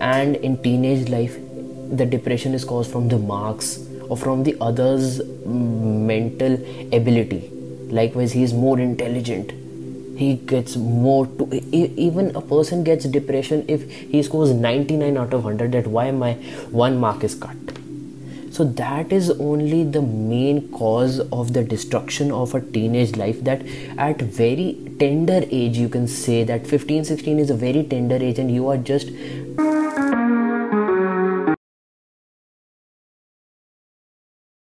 and in teenage life the depression is caused from the marks or from the other's mm, mental ability. Likewise he is more intelligent. He gets more to even a person gets depression if he scores 99 out of 100 that why my one mark is cut? So that is only the main cause of the destruction of a teenage life that at very tender age you can say that 15 16 is a very tender age and you are just